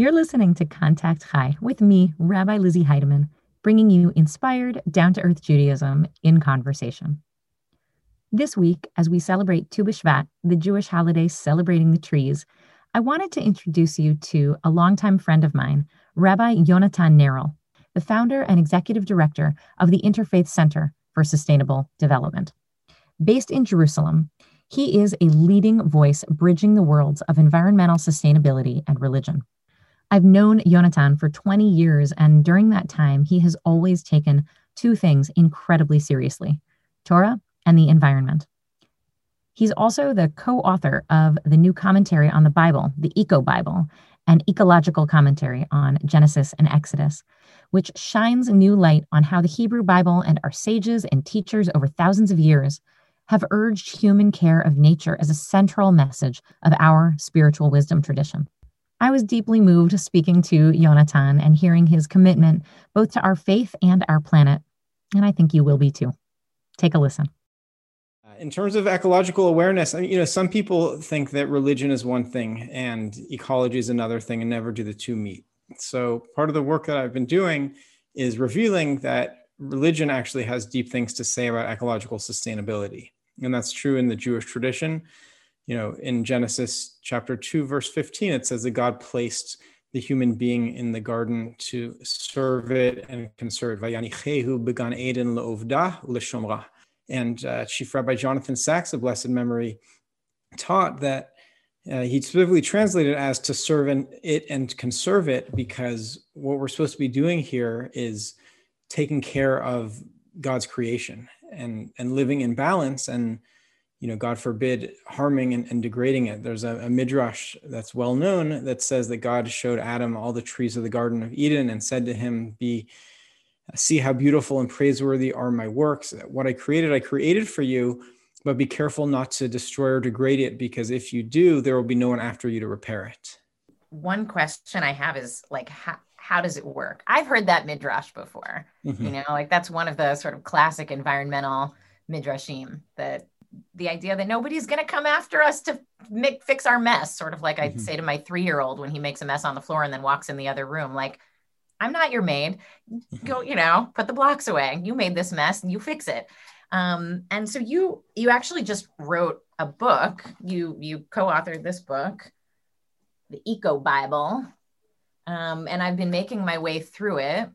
You're listening to Contact Chai with me, Rabbi Lizzi Heydemann, bringing you inspired, down to earth Judaism in conversation. This week, as we celebrate Tu B'Shvat, the Jewish holiday celebrating the trees, I wanted to introduce you to a longtime friend of mine, Rabbi Yonatan Neril, the founder and executive director of the Interfaith Center for Sustainable Development. Based in Jerusalem, he is a leading voice bridging the worlds of environmental sustainability and religion. I've known Yonatan for 20 years, and during that time, he has always taken two things incredibly seriously Torah and the environment. He's also the co author of the new commentary on the Bible, the Eco Bible, an ecological commentary on Genesis and Exodus, which shines new light on how the Hebrew Bible and our sages and teachers over thousands of years have urged human care of nature as a central message of our spiritual wisdom tradition. I was deeply moved speaking to Yonatan and hearing his commitment both to our faith and our planet. And I think you will be too. Take a listen. Uh, in terms of ecological awareness, you know, some people think that religion is one thing and ecology is another thing and never do the two meet. So part of the work that I've been doing is revealing that religion actually has deep things to say about ecological sustainability. And that's true in the Jewish tradition you know, in Genesis chapter 2, verse 15, it says that God placed the human being in the garden to serve it and conserve. It. And uh, Chief Rabbi Jonathan Sacks of blessed memory, taught that uh, he specifically translated as to serve it and conserve it because what we're supposed to be doing here is taking care of God's creation and and living in balance and you know, God forbid, harming and, and degrading it. There's a, a, midrash that's well known that says that God showed Adam all the trees of the Garden of Eden and said to him, "Be, see how beautiful and praiseworthy are my works. What I created, I created for you, but be careful not to destroy or degrade it, because if you do, there will be no one after you to repair it." One question I have is like, how, how does it work? I've heard that midrash before. Mm-hmm. You know, like that's one of the sort of classic environmental midrashim that the idea that nobody's going to come after us to make, fix our mess sort of like mm-hmm. i'd say to my three-year-old when he makes a mess on the floor and then walks in the other room like i'm not your maid. Mm-hmm. go you know put the blocks away. You made this mess and you fix it. Um, and so you you actually just wrote a book. You you co-authored this book the eco bible. Um, and i've been making my way through it.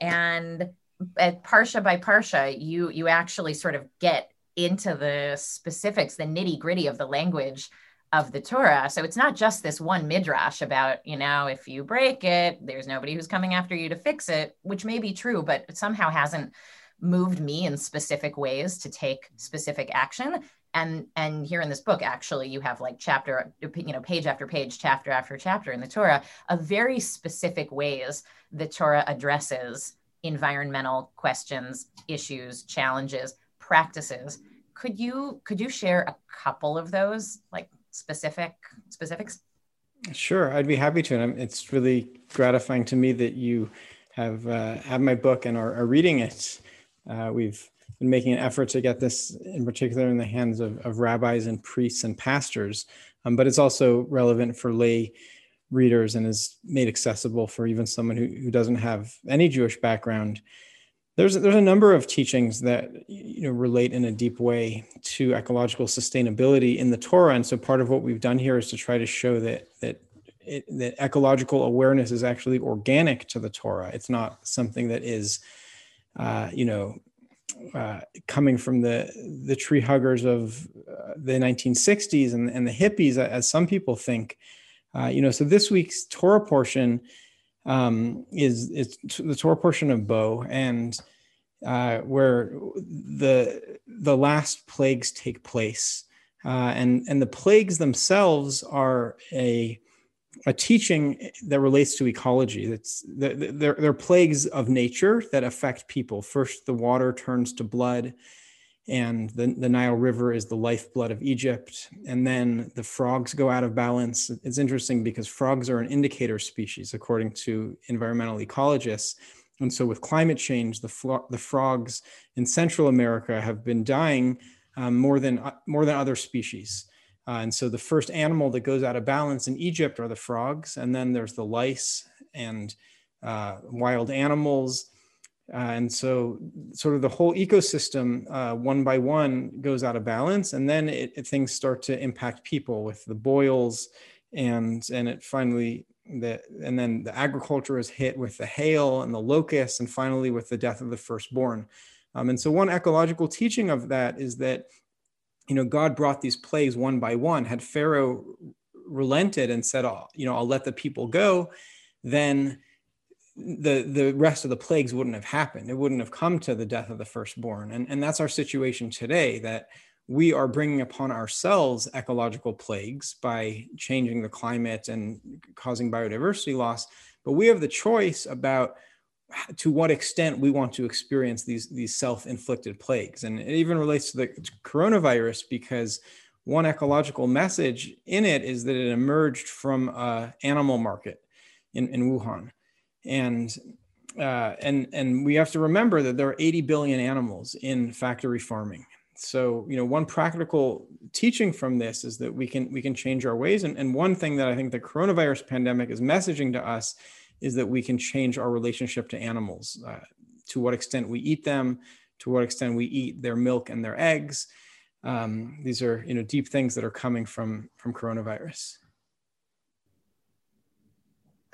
And at parsha by parsha you you actually sort of get into the specifics, the nitty gritty of the language of the Torah. So it's not just this one midrash about, you know, if you break it, there's nobody who's coming after you to fix it, which may be true, but it somehow hasn't moved me in specific ways to take specific action. And and here in this book, actually, you have like chapter, you know, page after page, chapter after chapter in the Torah of very specific ways the Torah addresses environmental questions, issues, challenges practices. Could you could you share a couple of those, like specific specifics? Sure, I'd be happy to. And it's really gratifying to me that you have uh, have my book and are, are reading it. Uh, we've been making an effort to get this, in particular, in the hands of, of rabbis and priests and pastors. Um, but it's also relevant for lay readers and is made accessible for even someone who, who doesn't have any Jewish background there's there's a number of teachings that you know relate in a deep way to ecological sustainability in the Torah, and so part of what we've done here is to try to show that that it, that ecological awareness is actually organic to the Torah. It's not something that is, uh, you know, uh, coming from the the tree huggers of uh, the 1960s and, and the hippies, as some people think. Uh, you know, so this week's Torah portion um, is is the Torah portion of Bo, and uh, where the the last plagues take place, uh, and and the plagues themselves are a a teaching that relates to ecology. That's they're, they're plagues of nature that affect people. First, the water turns to blood and the, the Nile River is the lifeblood of Egypt. And then the frogs go out of balance. It's interesting because frogs are an indicator species, according to environmental ecologists. And so, with climate change, the, flo- the frogs in Central America have been dying um, more than uh, more than other species. Uh, and so the first animal that goes out of balance in Egypt are the frogs, and then there's the lice and uh, wild animals. Uh, and so, sort of the whole ecosystem, uh, one by one, goes out of balance, and then it, it, things start to impact people with the boils, and and it finally the and then the agriculture is hit with the hail and the locusts, and finally with the death of the firstborn. Um, and so, one ecological teaching of that is that you know God brought these plagues one by one. Had Pharaoh relented and said, oh, you know, I'll let the people go, then the the rest of the plagues wouldn't have happened. It wouldn't have come to the death of the firstborn. And, and that's our situation today that we are bringing upon ourselves ecological plagues by changing the climate and causing biodiversity loss. But we have the choice about to what extent we want to experience these these self-inflicted plagues. And it even relates to the coronavirus because one ecological message in it is that it emerged from a animal market in, in wuhan and uh, and and we have to remember that there are 80 billion animals in factory farming. So you know, one practical teaching from this is that we can we can change our ways. And, and one thing that I think the coronavirus pandemic is messaging to us is that we can change our relationship to animals, uh, to what extent we eat them, to what extent we eat their milk and their eggs. Um, these are you know deep things that are coming from from coronavirus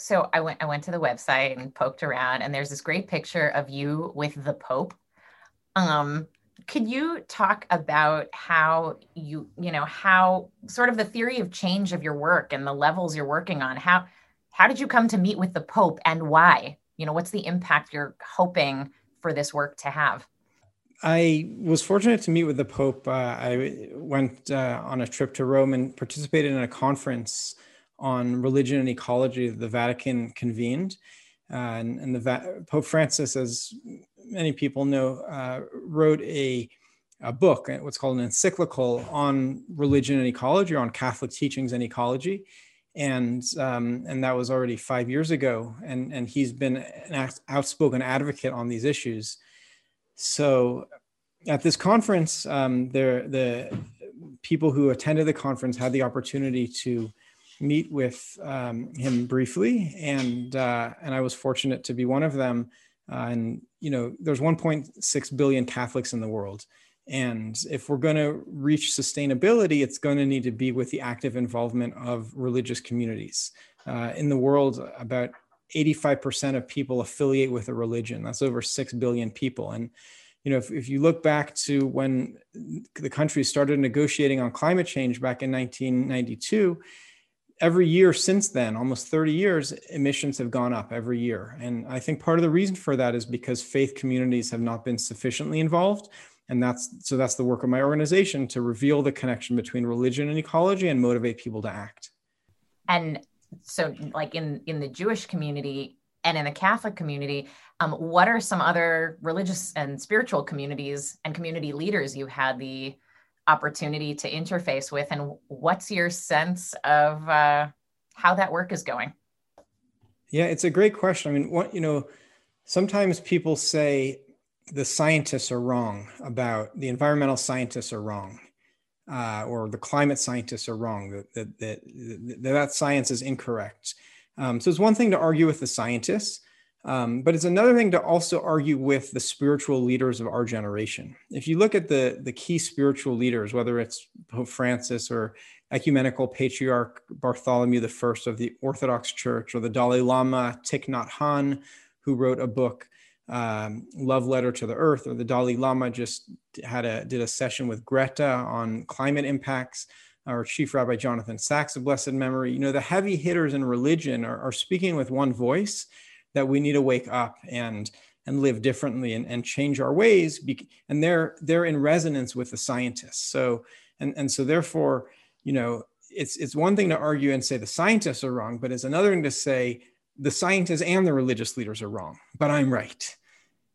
so I went I went to the website and poked around and there's this great picture of you with the Pope. Um, could you talk about how you you know how sort of the theory of change of your work and the levels you're working on how how did you come to meet with the pope and why you know what's the impact you're hoping for this work to have I was fortunate to meet with the Pope. Uh, I went uh, on a trip to Rome and participated in a conference on religion and ecology that the Vatican convened. Uh, and, and the Va- Pope Francis, as many people know, uh, wrote a, a book, uh, what's called an encyclical on religion and ecology, or on Catholic teachings and ecology. And, um, and that was already five years ago. And, and he's been an outspoken advocate on these issues. So at this conference, um, there, the people who attended the conference had the opportunity to meet with um, him briefly, and uh, and I was fortunate to be one of them. Uh, and you know, there's 1.6 billion Catholics in the world, and if we're going to reach sustainability, it's going to need to be with the active involvement of religious communities. Uh, in the world, about 85% of people affiliate with a religion. That's over 6 billion people. And, you know, if, if you look back to when the country started negotiating on climate change back in 1992, every year since then, almost 30 years, emissions have gone up every year. And I think part of the reason for that is because faith communities have not been sufficiently involved. And that's so that's the work of my organization to reveal the connection between religion and ecology and motivate people to act. And so like in in the Jewish community and in the Catholic community, um, what are some other religious and spiritual communities and community leaders you had the opportunity to interface with and what's your sense of uh, how that work is going? Yeah it's a great question. I mean what you know sometimes people say the scientists are wrong about the environmental scientists are wrong uh, or the climate scientists are wrong that that, that, that, that science is incorrect. Um, so it's one thing to argue with the scientists um, but it's another thing to also argue with the spiritual leaders of our generation. If you look at the, the key spiritual leaders, whether it's Pope Francis or Ecumenical Patriarch Bartholomew I of the Orthodox Church, or the Dalai Lama Thich Nhat Hanh, who wrote a book, um, Love Letter to the Earth, or the Dalai Lama just had a did a session with Greta on climate impacts, or Chief Rabbi Jonathan Sacks of blessed memory. You know, the heavy hitters in religion are, are speaking with one voice that we need to wake up and and live differently and, and change our ways and they're they're in resonance with the scientists. So and and so therefore you know it's it's one thing to argue and say the scientists are wrong but it's another thing to say the scientists and the religious leaders are wrong but i'm right.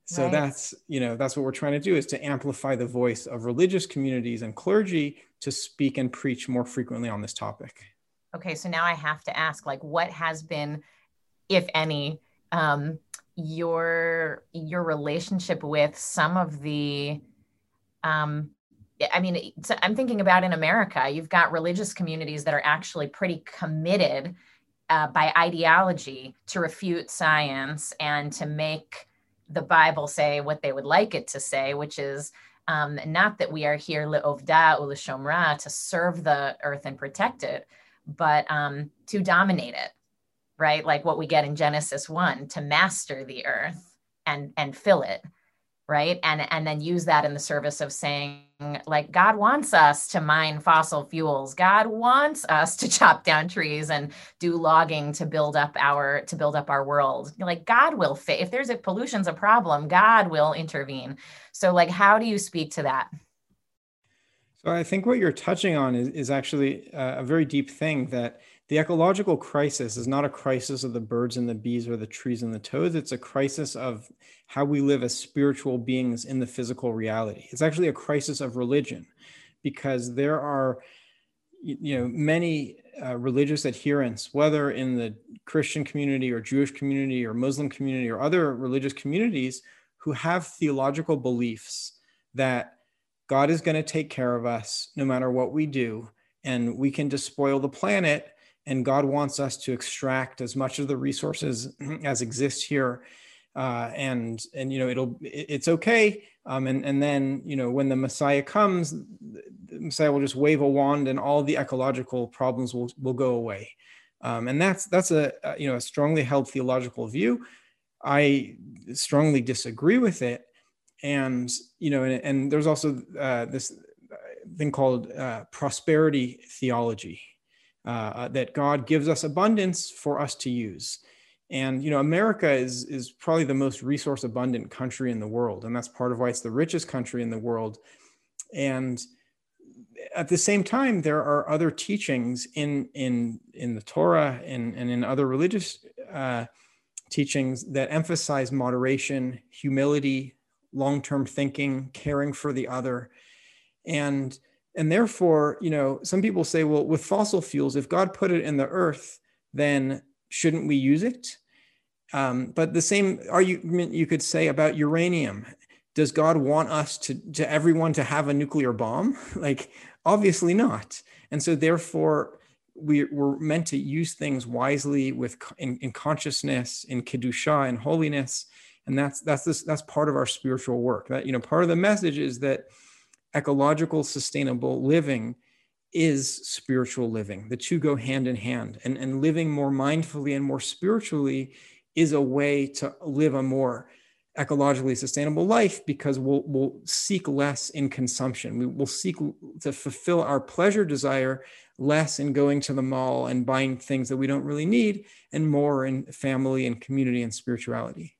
So right. that's you know that's what we're trying to do is to amplify the voice of religious communities and clergy to speak and preach more frequently on this topic. Okay so now i have to ask like what has been if any um, your your relationship with some of the um, I mean, I'm thinking about in America, you've got religious communities that are actually pretty committed uh, by ideology to refute science and to make the Bible say what they would like it to say, which is um, not that we are here le'ovda u'leshomra to serve the earth and protect it, but um, to dominate it, right? Like what we get in Genesis one, to master the earth and and fill it right? And and then use that in the service of saying like god wants us to mine fossil fuels. God wants us to chop down trees and do logging to build up our to build up our world. Like god will fit if there's a pollution's a problem god will intervene. So like how do you speak to that? So i think what you're touching on is, is actually a very deep thing that the ecological crisis is not a crisis of the birds and the bees or the trees and the toads. It's a crisis of how we live as spiritual beings in the physical reality. It's actually a crisis of religion because there are you know many uh, religious adherents whether in the christian community or jewish community or muslim community or other religious communities who have theological beliefs that god is going to take care of us no matter what we do and we can despoil the planet and God wants us to extract as much of the resources as exists here. Uh, and and you know it'll it's okay. Um, and and then you know when the Messiah comes, the Messiah will just wave a wand, and all the ecological problems will will go away. Um, and that's that's a, a you know a strongly held theological view. I strongly disagree with it. And you know, and, and there's also uh, this thing called uh, prosperity theology, uh, that God gives us abundance for us to use. And you know, America is is probably the most resource abundant country in the world, and that's part of why it's the richest country in the world. And at the same time, there are other teachings in in in the Torah and, and in other religious uh, teachings that emphasize moderation, humility, long-term thinking, caring for the other, and and therefore, you know, some people say, well, with fossil fuels, if God put it in the earth, then shouldn't we use it? Um, but the same argument you could say about uranium. Does God want us to, to everyone to have a nuclear bomb? like, obviously not. And so, therefore, we, we're meant to use things wisely with in, in consciousness, in kedusha, and holiness, and that's that's this that's part of our spiritual work. That you know, part of the message is that ecological sustainable living is spiritual living. The two go hand in hand. And, and living more mindfully and more spiritually is a way to live a more ecologically sustainable life because we'll, we'll seek less in consumption. We will seek to fulfill our pleasure desire less in going to the mall and buying things that we don't really need and more in family and community and spirituality.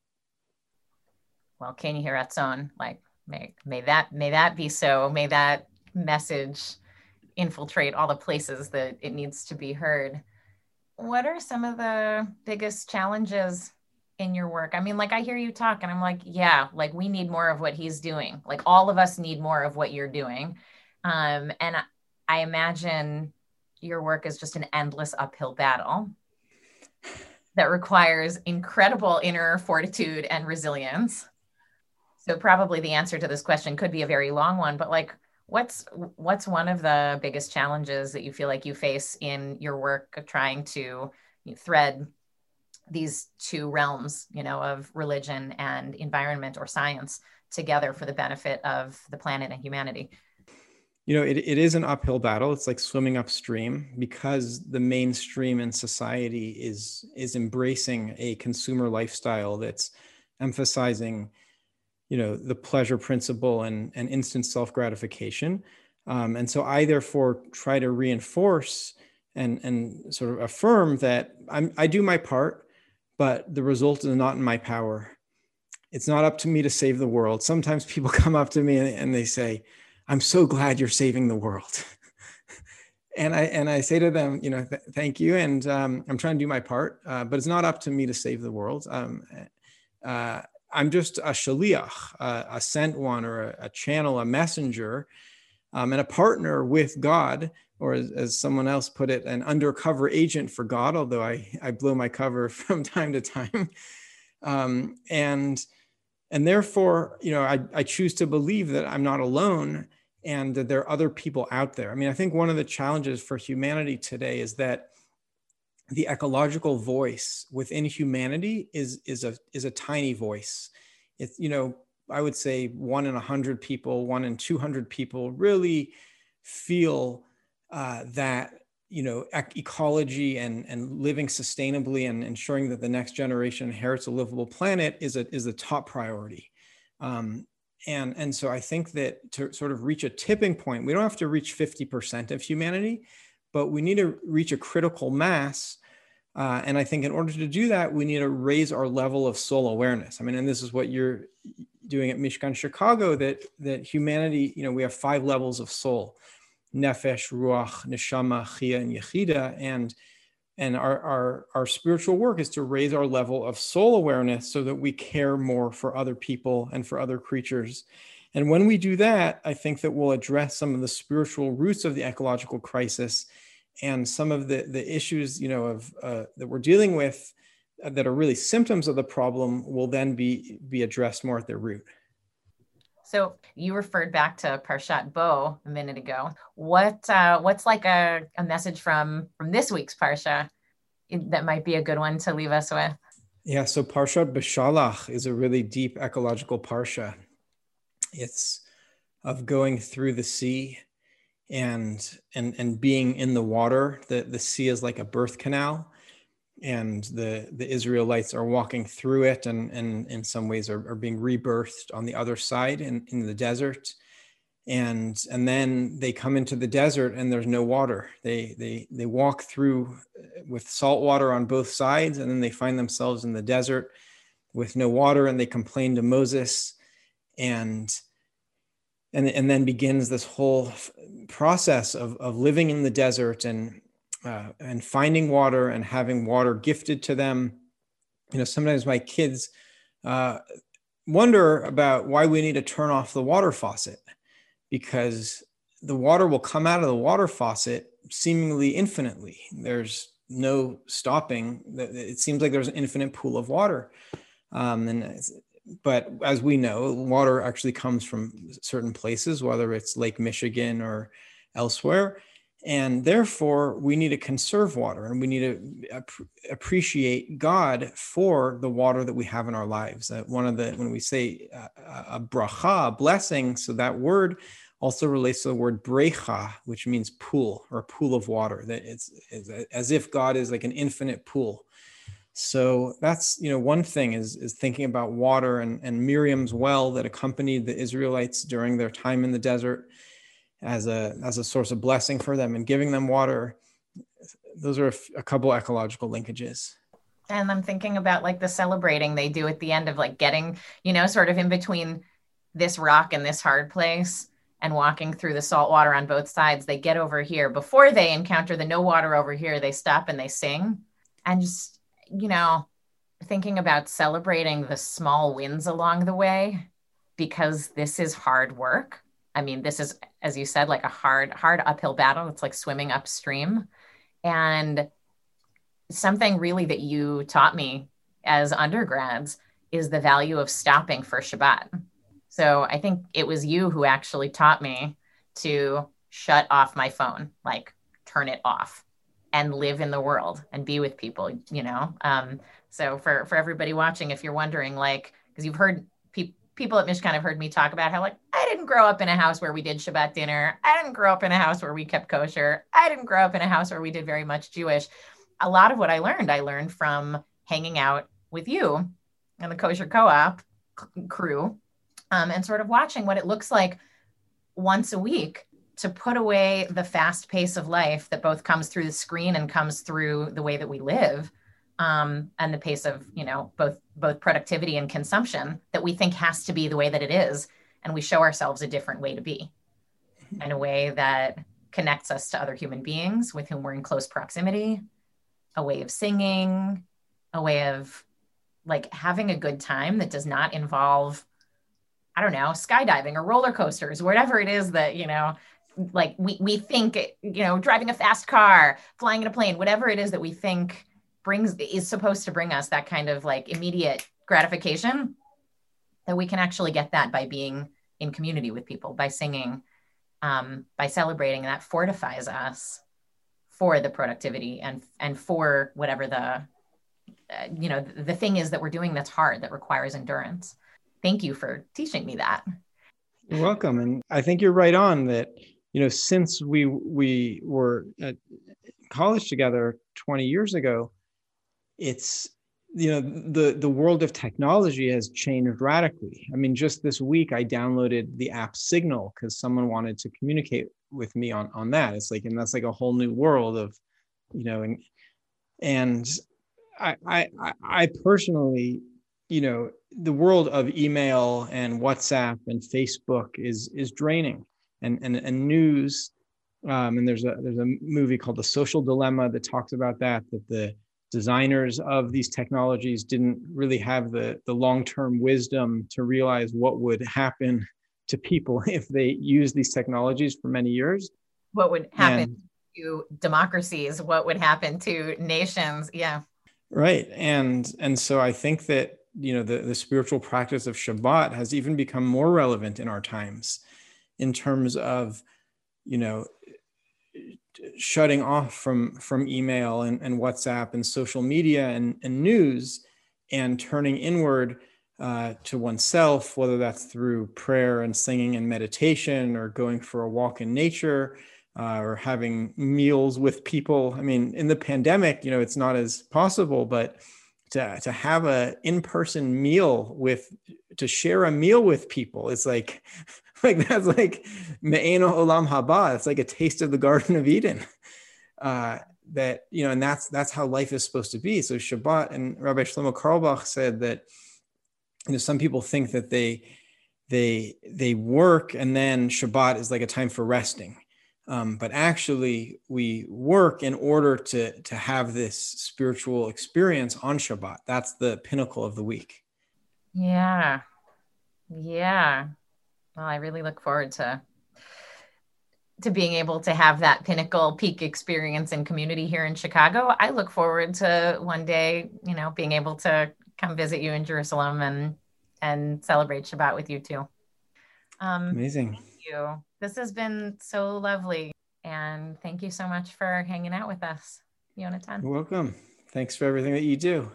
Well, ken yehi ratzon? Like May, may that may that be so. May that message infiltrate all the places that it needs to be heard. What are some of the biggest challenges in your work? I mean, like I hear you talk and I'm like, yeah, like we need more of what he's doing. Like all of us need more of what you're doing. Um, and I, I imagine your work is just an endless uphill battle that requires incredible inner fortitude and resilience. So probably the answer to this question could be a very long one, but like what's what's one of the biggest challenges that you feel like you face in your work of trying to thread these two realms, you know, of religion and environment or science together for the benefit of the planet and humanity? You know, it, it is an uphill battle. It's like swimming upstream because the mainstream in society is is embracing a consumer lifestyle that's emphasizing you know the pleasure principle and, and instant self gratification um, and so i therefore try to reinforce and and sort of affirm that I'm, i do my part but the result is not in my power. It's not up to me to save the world. Sometimes people come up to me and, and they say i'm so glad you're saving the world. And i and i say to them you know th- thank you and um, i'm trying to do my part uh, but it's not up to me to save the world. Um, uh, I'm just a shaliach, a, a sent one, or a, a channel, a messenger, um, and a partner with God, or as, as, someone else put it, an undercover agent for God. Although I I blow my cover from time to time, um, and and therefore, you know, I I choose to believe that I'm not alone, and that there are other people out there. I mean, I think one of the challenges for humanity today is that the ecological voice within humanity is is a is a tiny voice. It's you know I would say one in a hundred people, one in two hundred people really feel uh, that you know ecology and and living sustainably and ensuring that the next generation inherits a livable planet is a is a top priority. Um, and and so I think that to sort of reach a tipping point, we don't have to reach 50% of humanity, but we need to reach a critical mass. Uh, and I think in order to do that, we need to raise our level of soul awareness. I mean, and this is what you're doing at Mishkan Chicago, that that humanity, you know, we have five levels of soul: nefesh, ruach, neshama, chia, and yechida. And and our, our our spiritual work is to raise our level of soul awareness so that we care more for other people and for other creatures. And when we do that, I think that we'll address some of the spiritual roots of the ecological crisis and some of the, the issues you know of uh, that we're dealing with uh, that are really symptoms of the problem will then be be addressed more at their root. So you referred back to parshat bo a minute ago. What uh, what's like a, a message from from this week's parsha that might be a good one to leave us with? Yeah so parshat beshalach is a really deep ecological parsha. It's of going through the sea and and and being in the water the the sea is like a birth canal and the the israelites are walking through it and and in some ways are, are being rebirthed on the other side in, in the desert. And and then they come into the desert and there's no water. They they they walk through uh, with salt water on both sides and then they find themselves in the desert with no water and they complain to moses. And and, and then begins this whole process of, of living in the desert and uh, and finding water and having water gifted to them. You know, sometimes my kids uh, wonder about why we need to turn off the water faucet because the water will come out of the water faucet seemingly infinitely. There's no stopping. It seems like there's an infinite pool of water. Um, and but as we know, water actually comes from certain places, whether it's Lake Michigan or elsewhere. And therefore, we need to conserve water and we need to ap- appreciate God for the water that we have in our lives. Uh, one of the, when we say uh, a bracha, a blessing, so that word also relates to the word brecha, which means pool or pool of water. That it's, it's as if God is like an infinite pool. So that's you know one thing is is thinking about water and, and Miriam's well that accompanied the Israelites during their time in the desert as a as a source of blessing for them and giving them water. Those are a, f- a couple ecological linkages. And I'm thinking about like the celebrating they do at the end of like getting, you know, sort of in between this rock and this hard place and walking through the salt water on both sides. They get over here before they encounter the no water over here. They stop and they sing and just you know, thinking about celebrating the small wins along the way because this is hard work. I mean, this is, as you said, like a hard, hard uphill battle. It's like swimming upstream. And something really that you taught me as undergrads is the value of stopping for Shabbat. So I think it was you who actually taught me to shut off my phone, like turn it off and live in the world and be with people you know? Um, so for for everybody watching if you're wondering like because you've heard pe- people at mishkan have heard me talk about how like i didn't grow up in a house where we did shabbat dinner. I didn't grow up in a house where we kept kosher. I didn't grow up in a house where we did very much jewish. A lot of what i learned i learned from hanging out with you and the kosher co-op c- crew um, and sort of watching what it looks like once a week to put away the fast pace of life that both comes through the screen and comes through the way that we live um, and the pace of you know both both productivity and consumption that we think has to be the way that it is. And we show ourselves a different way to be in a way that connects us to other human beings with whom we're in close proximity a way of singing a way of like having a good time that does not involve I don't know, skydiving or roller coasters, whatever it is that, you know, like we we think you know driving a fast car flying in a plane whatever it is that we think brings is supposed to bring us that kind of like immediate gratification that we can actually get that by being in community with people by singing um, by celebrating that fortifies us for the productivity and and for whatever the uh, you know the thing is that we're doing that's hard that requires endurance. Thank you for teaching me that. You're welcome and i think you're right on that you know since we we were at college together 20 years ago it's you know the the world of technology has changed radically. I mean just this week i downloaded the app signal because someone wanted to communicate with me on on that. It's like and that's like a whole new world of you know and and i i i personally you know the world of email and whatsapp and facebook is is draining and and, and news um, and there's a there's a movie called the social dilemma that talks about that that the designers of these technologies didn't really have the, the long-term wisdom to realize what would happen to people if they use these technologies for many years. What would happen and, to democracies? What would happen to nations? Yeah. Right. And and so i think that you know the, the spiritual practice of shabbat has even become more relevant in our times in terms of you know shutting off from from email and, and WhatsApp and social media and, and news and turning inward uh, to oneself, whether that's through prayer and singing and meditation or going for a walk in nature uh, or having meals with people. I mean, in the pandemic, you know, it's not as possible, but to, to have a in-person meal with to share a meal with people it's like like that's like me'eno olam haba. It's like a taste of the Garden of Eden. Uh, that you know, and that's that's how life is supposed to be. So Shabbat and Rabbi Shlomo Carlebach said that you know some people think that they they they work and then Shabbat is like a time for resting. Um, but actually, we work in order to to have this spiritual experience on Shabbat. That's the pinnacle of the week. Yeah, yeah. Well, I really look forward to to being able to have that pinnacle peak experience in community here in Chicago. I look forward to one day, you know, being able to come visit you in Jerusalem and and celebrate Shabbat with you too. Um, Amazing. Thank you. This has been so lovely, and thank you so much for hanging out with us, Yonatan. You're welcome. Thanks for everything that you do.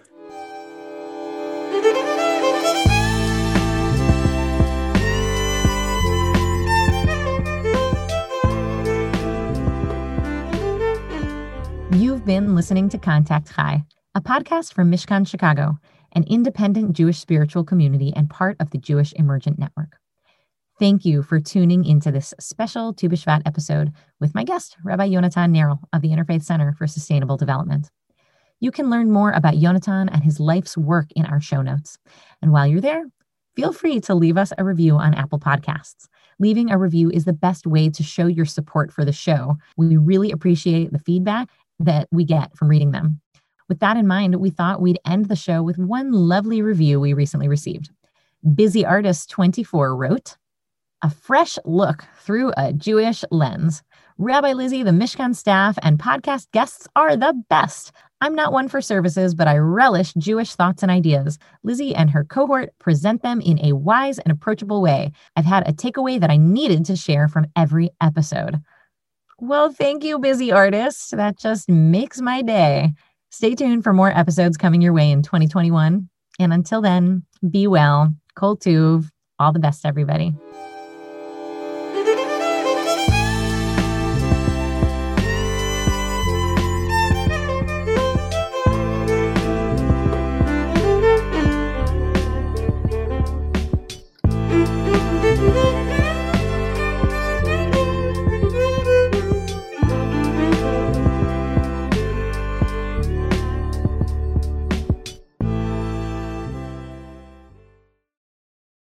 Been listening to Contact Chai, a podcast from Mishkan Chicago, an independent Jewish spiritual community and part of the Jewish Emergent Network. Thank you for tuning into this special Tu B'Shvat episode with my guest, Rabbi Yonatan Neril of the Interfaith Center for Sustainable Development. You can learn more about Yonatan and his life's work in our show notes. And while you're there, feel free to leave us a review on Apple Podcasts. Leaving a review is the best way to show your support for the show. We really appreciate the feedback that we get from reading them. With that in mind, we thought we'd end the show with one lovely review we recently received. Busy Artist 24 wrote, A fresh look through a Jewish lens. Rabbi Lizzi, the Mishkan staff, and podcast guests are the best. I'm not one for services, but I relish Jewish thoughts and ideas. Lizzi and her cohort present them in a wise and approachable way. I've had a takeaway that I needed to share from every episode. Well, thank you, busy artist. That just makes my day. Stay tuned for more episodes coming your way in 2021. And until then, be well. Kol Tuv. All the best, everybody.